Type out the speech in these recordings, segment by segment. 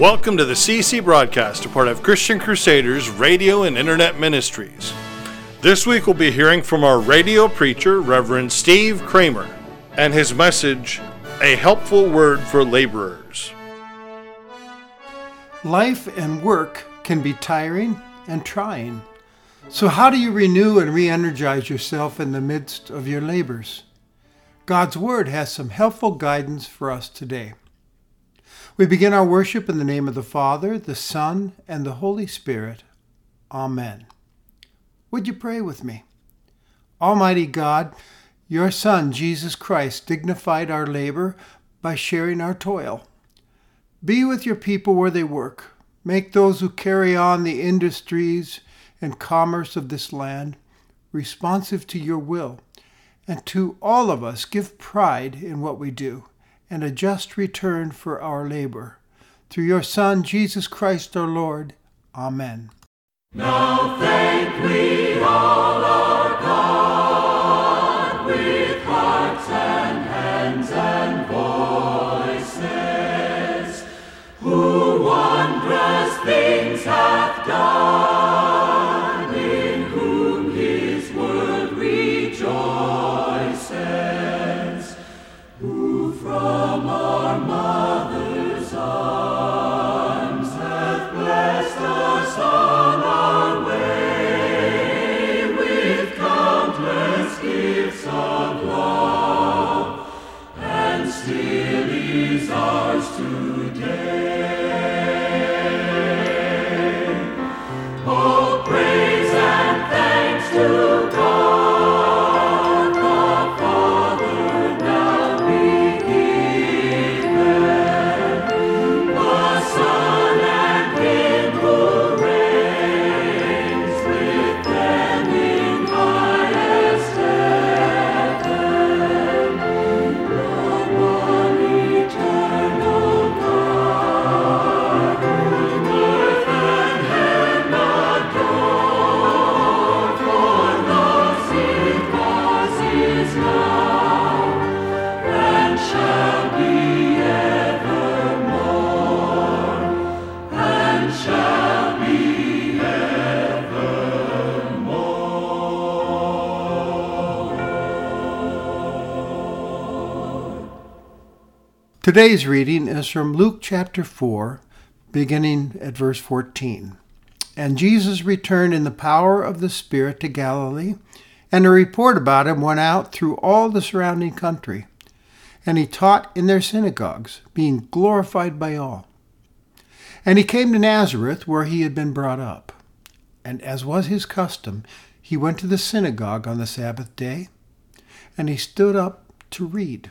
Welcome to the CC broadcast, a part of Christian Crusaders Radio and Internet Ministries. This week we'll be hearing from our radio preacher, Reverend Steve Kramer, and his message, A Helpful Word for Laborers. Life and work can be tiring and trying. So, how do you renew and re energize yourself in the midst of your labors? God's Word has some helpful guidance for us today. We begin our worship in the name of the Father, the Son, and the Holy Spirit. Amen. Would you pray with me? Almighty God, your Son, Jesus Christ, dignified our labor by sharing our toil. Be with your people where they work. Make those who carry on the industries and commerce of this land responsive to your will. And to all of us, give pride in what we do and a just return for our labor. Through your Son, Jesus Christ our Lord. Amen. Now thank we all our God with hearts and hands and voices, who wondrous things hath done, Today's reading is from Luke chapter 4, beginning at verse 14. And Jesus returned in the power of the Spirit to Galilee, and a report about him went out through all the surrounding country. And he taught in their synagogues, being glorified by all. And he came to Nazareth, where he had been brought up. And as was his custom, he went to the synagogue on the Sabbath day, and he stood up to read.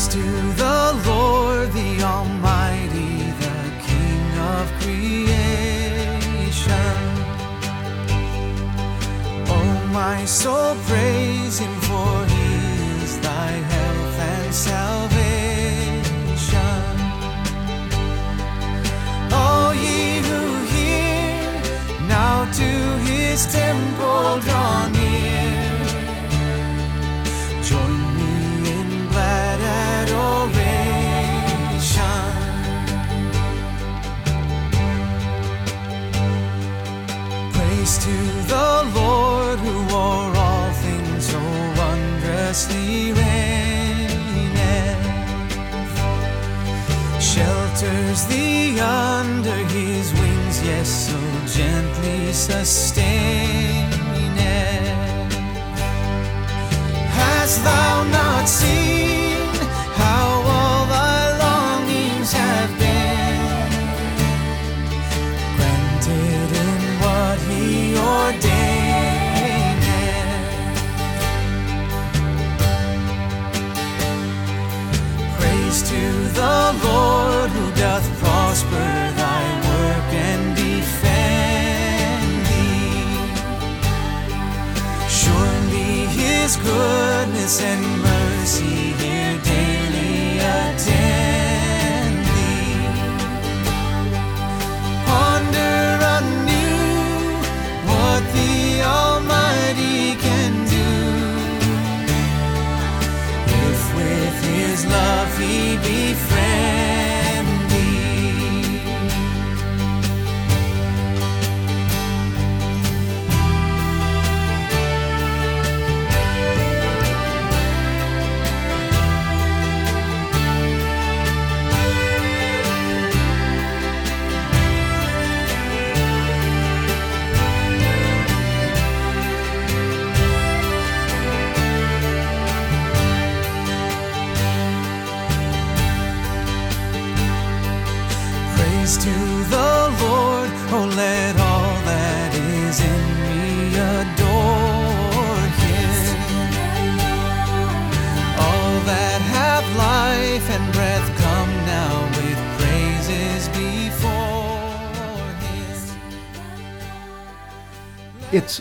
Praise to the Lord, the Almighty, the King of creation. Oh, my soul, praise Him, for He is thy health and salvation. Yes, so gently sustaineth. Hast thou not seen and mercy here daily attend anew what the Almighty can do. If with His love He befriend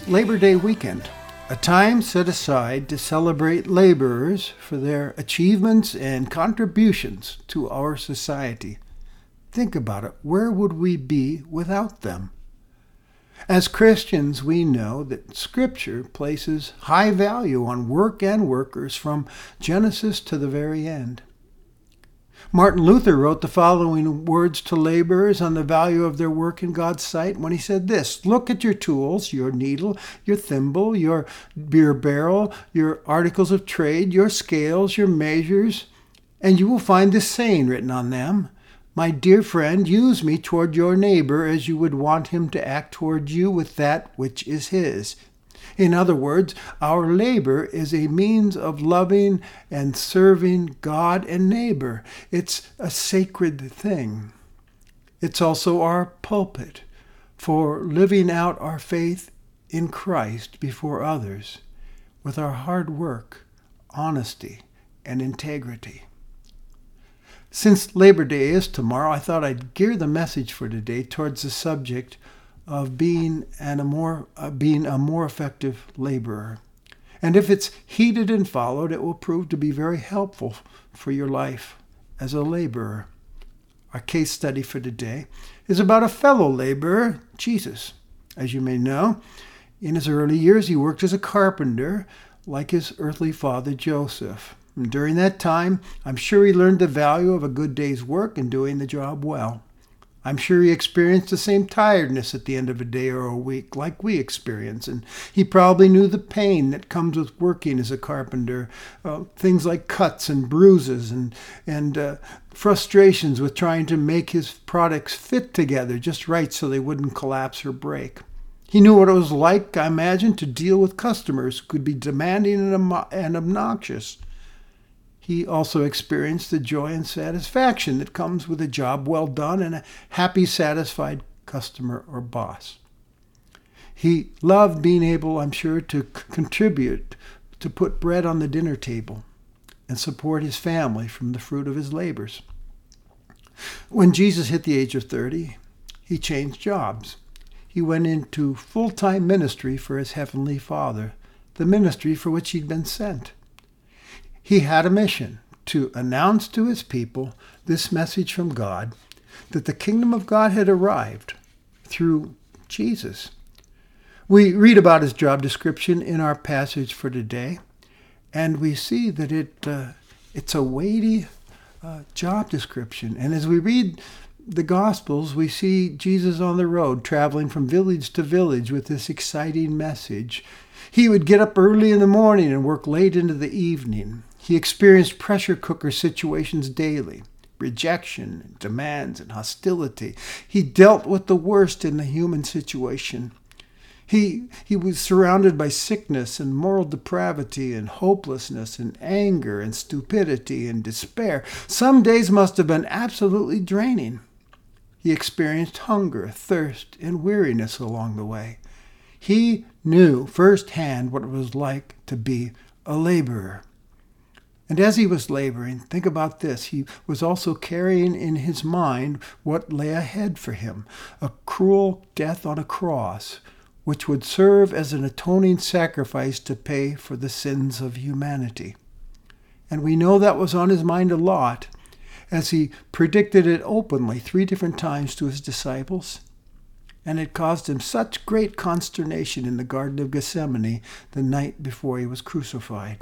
Labor Day weekend, a time set aside to celebrate laborers for their achievements and contributions to our society. Think about it. Where would we be without them? As Christians, we know that Scripture places high value on work and workers from Genesis to the very end. Martin Luther wrote the following words to laborers on the value of their work in God's sight when he said this Look at your tools, your needle, your thimble, your beer barrel, your articles of trade, your scales, your measures, and you will find this saying written on them My dear friend, use me toward your neighbor as you would want him to act toward you with that which is his. In other words, our labor is a means of loving and serving God and neighbor. It's a sacred thing. It's also our pulpit for living out our faith in Christ before others with our hard work, honesty, and integrity. Since Labor Day is tomorrow, I thought I'd gear the message for today towards the subject of being and a more uh, being a more effective laborer. And if it's heeded and followed, it will prove to be very helpful for your life as a laborer. Our case study for today is about a fellow laborer, Jesus. As you may know, in his early years he worked as a carpenter like his earthly father Joseph. And during that time, I'm sure he learned the value of a good day's work and doing the job well. I'm sure he experienced the same tiredness at the end of a day or a week like we experience, and he probably knew the pain that comes with working as a carpenter, uh, things like cuts and bruises and and uh, frustrations with trying to make his products fit together just right so they wouldn't collapse or break. He knew what it was like, I imagine, to deal with customers who could be demanding and, and obnoxious. He also experienced the joy and satisfaction that comes with a job well done and a happy, satisfied customer or boss. He loved being able, I'm sure, to c- contribute to put bread on the dinner table and support his family from the fruit of his labors. When Jesus hit the age of 30, he changed jobs. He went into full time ministry for his heavenly Father, the ministry for which he'd been sent. He had a mission to announce to his people this message from God that the kingdom of God had arrived through Jesus. We read about his job description in our passage for today, and we see that it uh, it's a weighty uh, job description. And as we read the Gospels, we see Jesus on the road, traveling from village to village with this exciting message. He would get up early in the morning and work late into the evening. He experienced pressure cooker situations daily rejection, demands, and hostility. He dealt with the worst in the human situation. He, he was surrounded by sickness and moral depravity and hopelessness and anger and stupidity and despair. Some days must have been absolutely draining. He experienced hunger, thirst, and weariness along the way. He knew firsthand what it was like to be a laborer. And as he was laboring, think about this, he was also carrying in his mind what lay ahead for him a cruel death on a cross, which would serve as an atoning sacrifice to pay for the sins of humanity. And we know that was on his mind a lot as he predicted it openly three different times to his disciples. And it caused him such great consternation in the Garden of Gethsemane the night before he was crucified.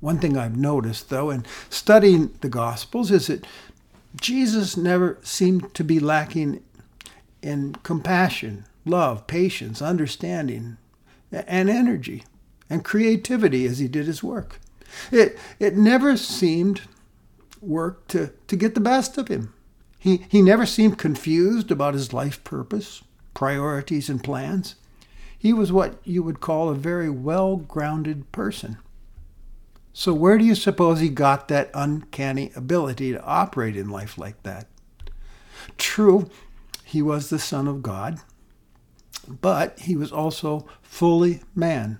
One thing I've noticed, though, in studying the Gospels is that Jesus never seemed to be lacking in compassion, love, patience, understanding, and energy and creativity as he did his work. It, it never seemed work to, to get the best of him. He, he never seemed confused about his life purpose, priorities, and plans. He was what you would call a very well grounded person. So, where do you suppose he got that uncanny ability to operate in life like that? True, he was the Son of God, but he was also fully man,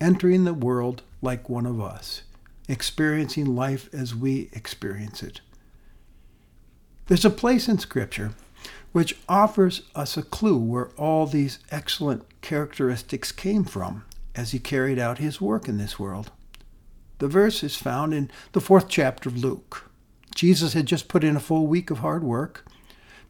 entering the world like one of us, experiencing life as we experience it. There's a place in Scripture which offers us a clue where all these excellent characteristics came from as he carried out his work in this world. The verse is found in the fourth chapter of Luke. Jesus had just put in a full week of hard work,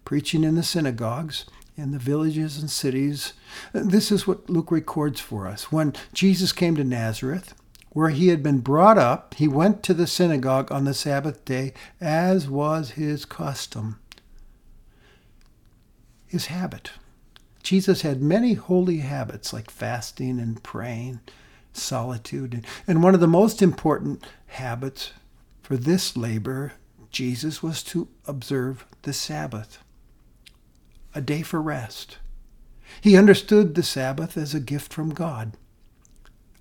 preaching in the synagogues, in the villages and cities. This is what Luke records for us. When Jesus came to Nazareth, where he had been brought up, he went to the synagogue on the Sabbath day, as was his custom, his habit. Jesus had many holy habits like fasting and praying solitude. And one of the most important habits for this labor, Jesus, was to observe the Sabbath, a day for rest. He understood the Sabbath as a gift from God,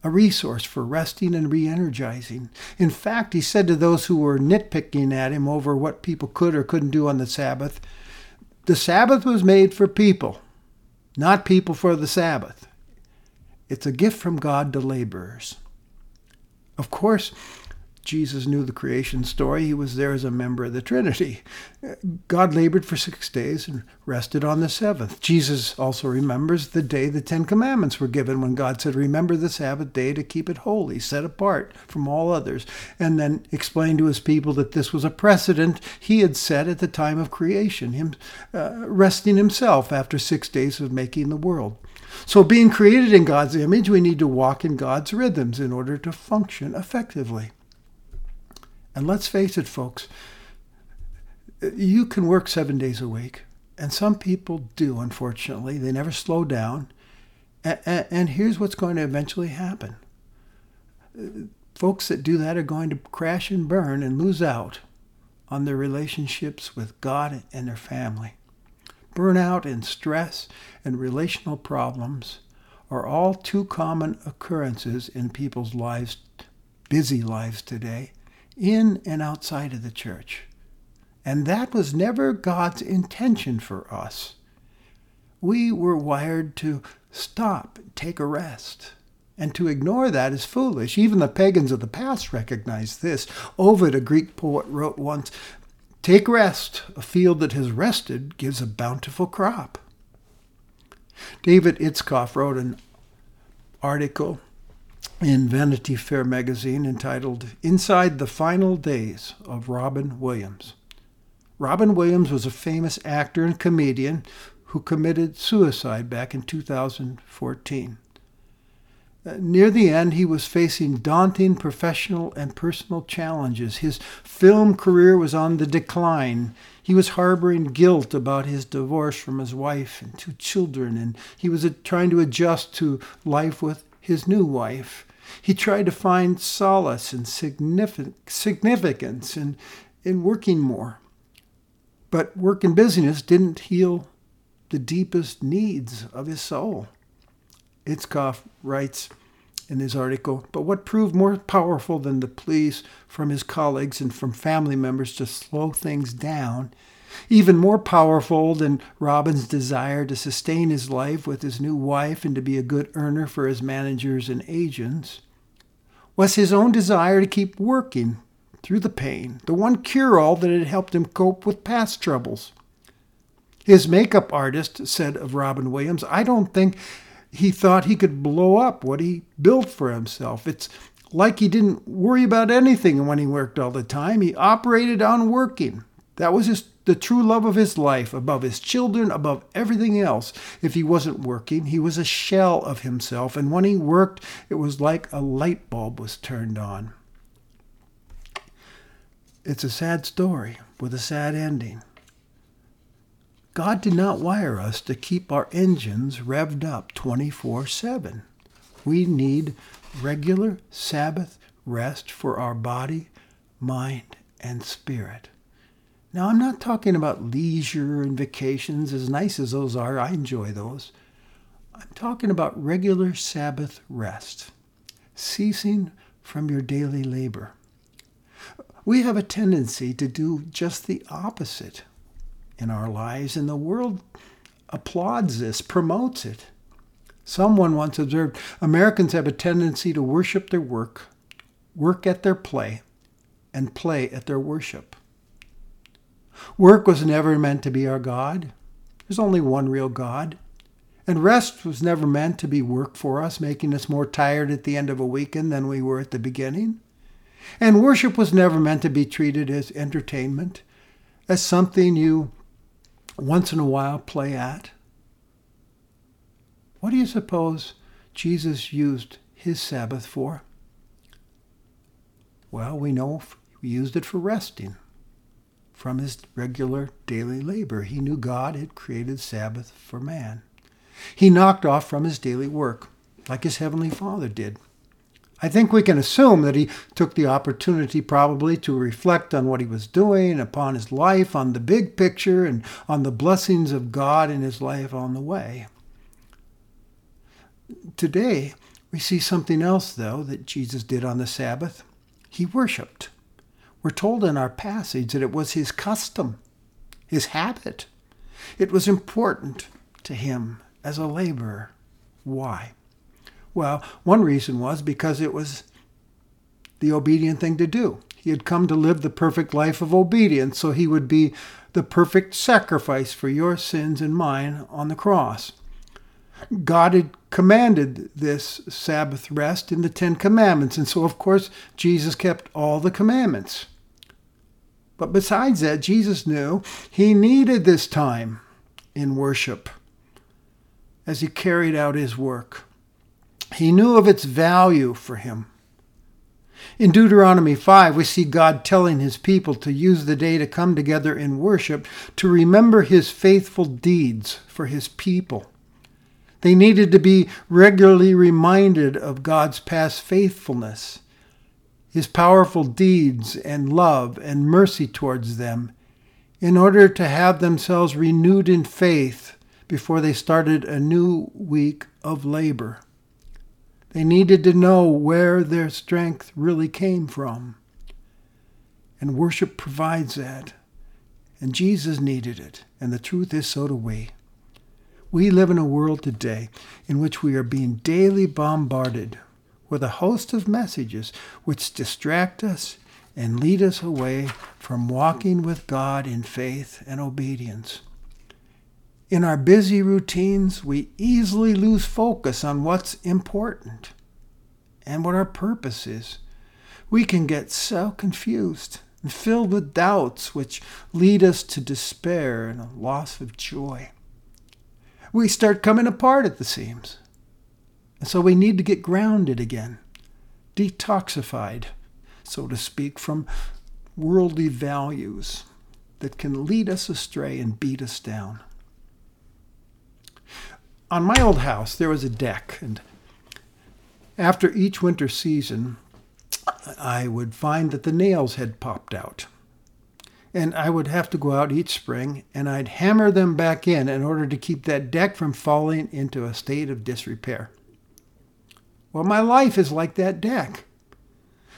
a resource for resting and re energizing. In fact, he said to those who were nitpicking at him over what people could or couldn't do on the Sabbath, the Sabbath was made for people, not people for the Sabbath. It's a gift from God to laborers. Of course, Jesus knew the creation story. He was there as a member of the Trinity. God labored for six days and rested on the seventh. Jesus also remembers the day the Ten Commandments were given when God said, Remember the Sabbath day to keep it holy, set apart from all others, and then explained to his people that this was a precedent he had set at the time of creation, him uh, resting himself after six days of making the world. So, being created in God's image, we need to walk in God's rhythms in order to function effectively. And let's face it, folks, you can work seven days a week, and some people do, unfortunately. They never slow down. And here's what's going to eventually happen folks that do that are going to crash and burn and lose out on their relationships with God and their family. Burnout and stress and relational problems are all too common occurrences in people's lives, busy lives today, in and outside of the church. And that was never God's intention for us. We were wired to stop, take a rest. And to ignore that is foolish. Even the pagans of the past recognized this. Ovid, a Greek poet, wrote once Take rest. A field that has rested gives a bountiful crop. David Itzkoff wrote an article in Vanity Fair magazine entitled Inside the Final Days of Robin Williams. Robin Williams was a famous actor and comedian who committed suicide back in 2014. Uh, near the end, he was facing daunting professional and personal challenges. His film career was on the decline. He was harboring guilt about his divorce from his wife and two children, and he was trying to adjust to life with his new wife. He tried to find solace and significance in, in working more. But work and busyness didn't heal the deepest needs of his soul. Itzkoff writes in his article, but what proved more powerful than the pleas from his colleagues and from family members to slow things down, even more powerful than Robin's desire to sustain his life with his new wife and to be a good earner for his managers and agents, was his own desire to keep working through the pain, the one cure all that had helped him cope with past troubles. His makeup artist said of Robin Williams, I don't think he thought he could blow up what he built for himself. It's like he didn't worry about anything when he worked all the time. He operated on working. That was his, the true love of his life, above his children, above everything else. If he wasn't working, he was a shell of himself. And when he worked, it was like a light bulb was turned on. It's a sad story with a sad ending. God did not wire us to keep our engines revved up 24 7. We need regular Sabbath rest for our body, mind, and spirit. Now, I'm not talking about leisure and vacations, as nice as those are, I enjoy those. I'm talking about regular Sabbath rest, ceasing from your daily labor. We have a tendency to do just the opposite in our lives, and the world applauds this, promotes it. Someone once observed Americans have a tendency to worship their work, work at their play, and play at their worship. Work was never meant to be our God. There's only one real God. And rest was never meant to be work for us, making us more tired at the end of a weekend than we were at the beginning. And worship was never meant to be treated as entertainment, as something you once in a while play at. What do you suppose Jesus used his Sabbath for? Well, we know he used it for resting from his regular daily labor. He knew God had created Sabbath for man. He knocked off from his daily work, like his heavenly Father did. I think we can assume that he took the opportunity probably to reflect on what he was doing, upon his life, on the big picture, and on the blessings of God in his life on the way. Today, we see something else, though, that Jesus did on the Sabbath. He worshiped. We're told in our passage that it was his custom, his habit. It was important to him as a laborer. Why? Well, one reason was because it was the obedient thing to do. He had come to live the perfect life of obedience, so he would be the perfect sacrifice for your sins and mine on the cross. God had commanded this Sabbath rest in the Ten Commandments, and so, of course, Jesus kept all the commandments. But besides that, Jesus knew he needed this time in worship as he carried out his work. He knew of its value for him. In Deuteronomy 5, we see God telling his people to use the day to come together in worship to remember his faithful deeds for his people. They needed to be regularly reminded of God's past faithfulness, his powerful deeds and love and mercy towards them, in order to have themselves renewed in faith before they started a new week of labor. They needed to know where their strength really came from. And worship provides that. And Jesus needed it. And the truth is, so do we. We live in a world today in which we are being daily bombarded with a host of messages which distract us and lead us away from walking with God in faith and obedience. In our busy routines, we easily lose focus on what's important and what our purpose is. We can get so confused and filled with doubts which lead us to despair and a loss of joy. We start coming apart at the seams. And so we need to get grounded again, detoxified, so to speak, from worldly values that can lead us astray and beat us down on my old house, there was a deck, and after each winter season, I would find that the nails had popped out. And I would have to go out each spring and I'd hammer them back in in order to keep that deck from falling into a state of disrepair. Well, my life is like that deck.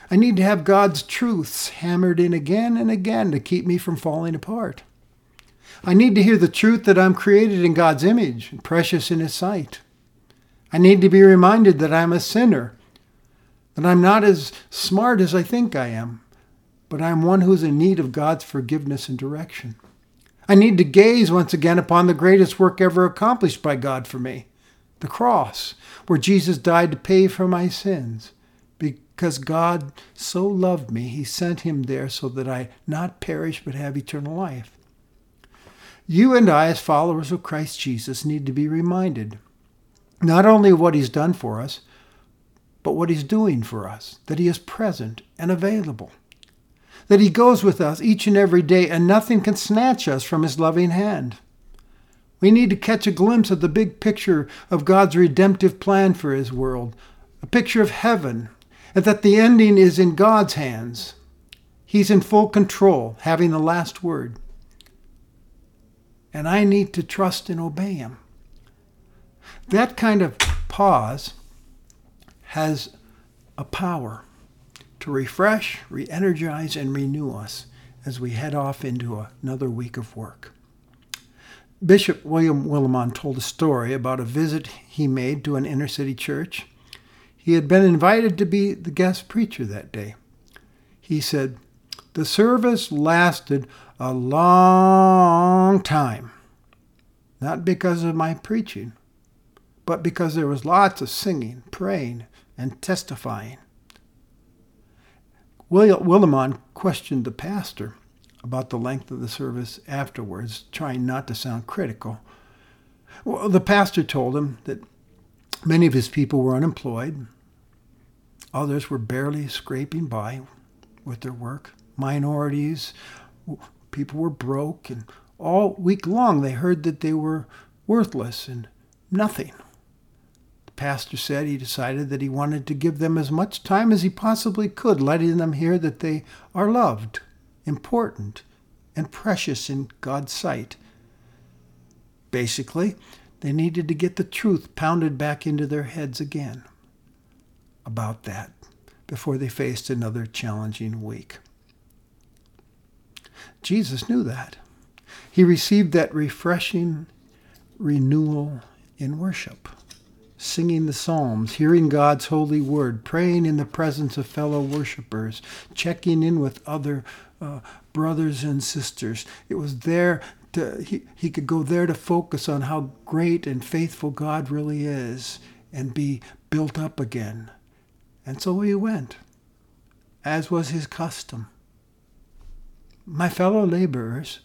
I need to have God's truths hammered in again and again to keep me from falling apart. I need to hear the truth that I'm created in God's image and precious in His sight. I need to be reminded that I'm a sinner, that I'm not as smart as I think I am, but I'm one who's in need of God's forgiveness and direction. I need to gaze once again upon the greatest work ever accomplished by God for me the cross, where Jesus died to pay for my sins. Because God so loved me, he sent him there so that I not perish but have eternal life. You and I, as followers of Christ Jesus, need to be reminded not only of what he's done for us, but what he's doing for us, that he is present and available, that he goes with us each and every day, and nothing can snatch us from his loving hand. We need to catch a glimpse of the big picture of God's redemptive plan for his world, a picture of heaven, and that the ending is in God's hands. He's in full control, having the last word. And I need to trust and obey him. That kind of pause has a power to refresh, re energize, and renew us as we head off into another week of work. Bishop William Willimon told a story about a visit he made to an inner city church. He had been invited to be the guest preacher that day. He said, The service lasted a long time, not because of my preaching, but because there was lots of singing, praying, and testifying. Willimon questioned the pastor about the length of the service afterwards, trying not to sound critical. Well, the pastor told him that many of his people were unemployed, others were barely scraping by with their work, minorities, people were broke, and all week long they heard that they were worthless and nothing. The pastor said he decided that he wanted to give them as much time as he possibly could, letting them hear that they are loved important, and precious in God's sight. Basically, they needed to get the truth pounded back into their heads again about that before they faced another challenging week. Jesus knew that. He received that refreshing renewal in worship singing the Psalms, hearing God's holy word, praying in the presence of fellow worshipers, checking in with other uh, brothers and sisters. It was there to, he, he could go there to focus on how great and faithful God really is and be built up again. And so he went, as was his custom. My fellow laborers,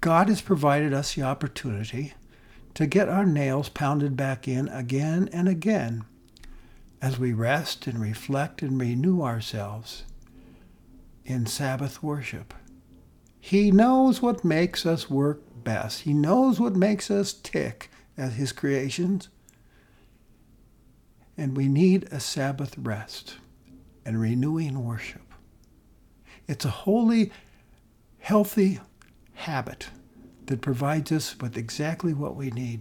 God has provided us the opportunity to get our nails pounded back in again and again as we rest and reflect and renew ourselves in Sabbath worship. He knows what makes us work best. He knows what makes us tick as His creations. And we need a Sabbath rest and renewing worship. It's a holy, healthy habit that provides us with exactly what we need.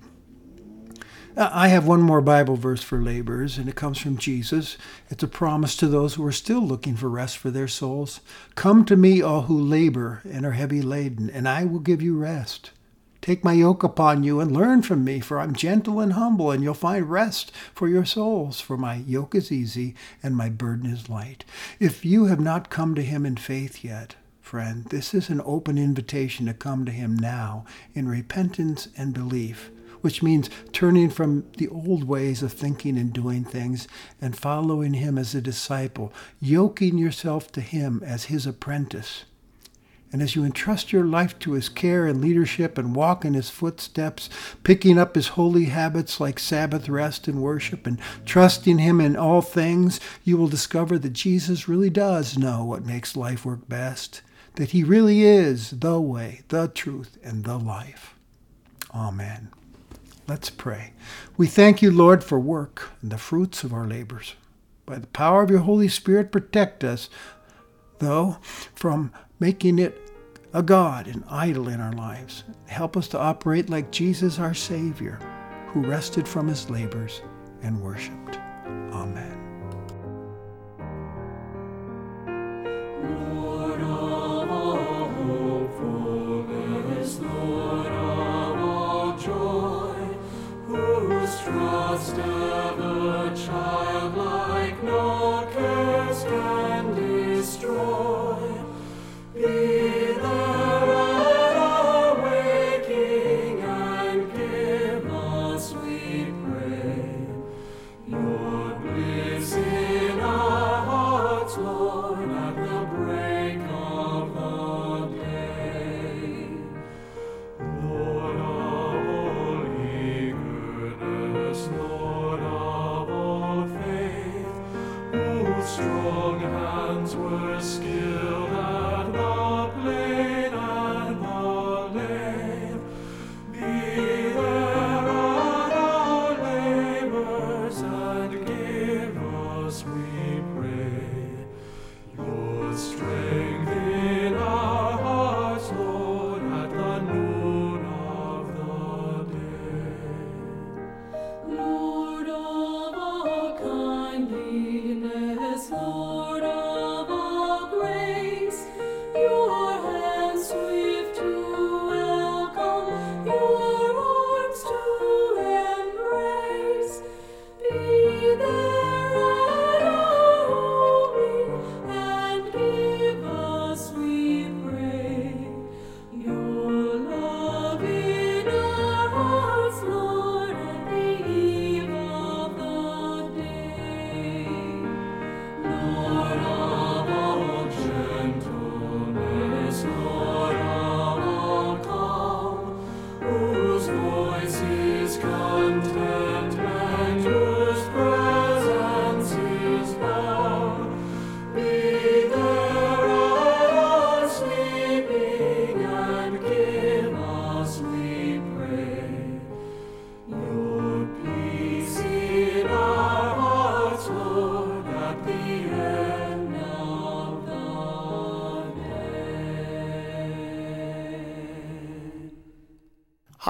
I have one more Bible verse for laborers, and it comes from Jesus. It's a promise to those who are still looking for rest for their souls. Come to me, all who labor and are heavy laden, and I will give you rest. Take my yoke upon you and learn from me, for I'm gentle and humble, and you'll find rest for your souls. For my yoke is easy and my burden is light. If you have not come to him in faith yet, friend, this is an open invitation to come to Him now in repentance and belief, which means turning from the old ways of thinking and doing things and following Him as a disciple, yoking yourself to Him as His apprentice. And as you entrust your life to His care and leadership and walk in His footsteps, picking up His holy habits like Sabbath rest and worship, and trusting Him in all things, you will discover that Jesus really does know what makes life work best that He really is the way, the truth, and the life. Amen. Let's pray. We thank you, Lord, for work and the fruits of our labors. By the power of your Holy Spirit, protect us, though, from making it a God, an idol in our lives. Help us to operate like Jesus, our Savior, who rested from his labors and worshiped. Amen. of a child.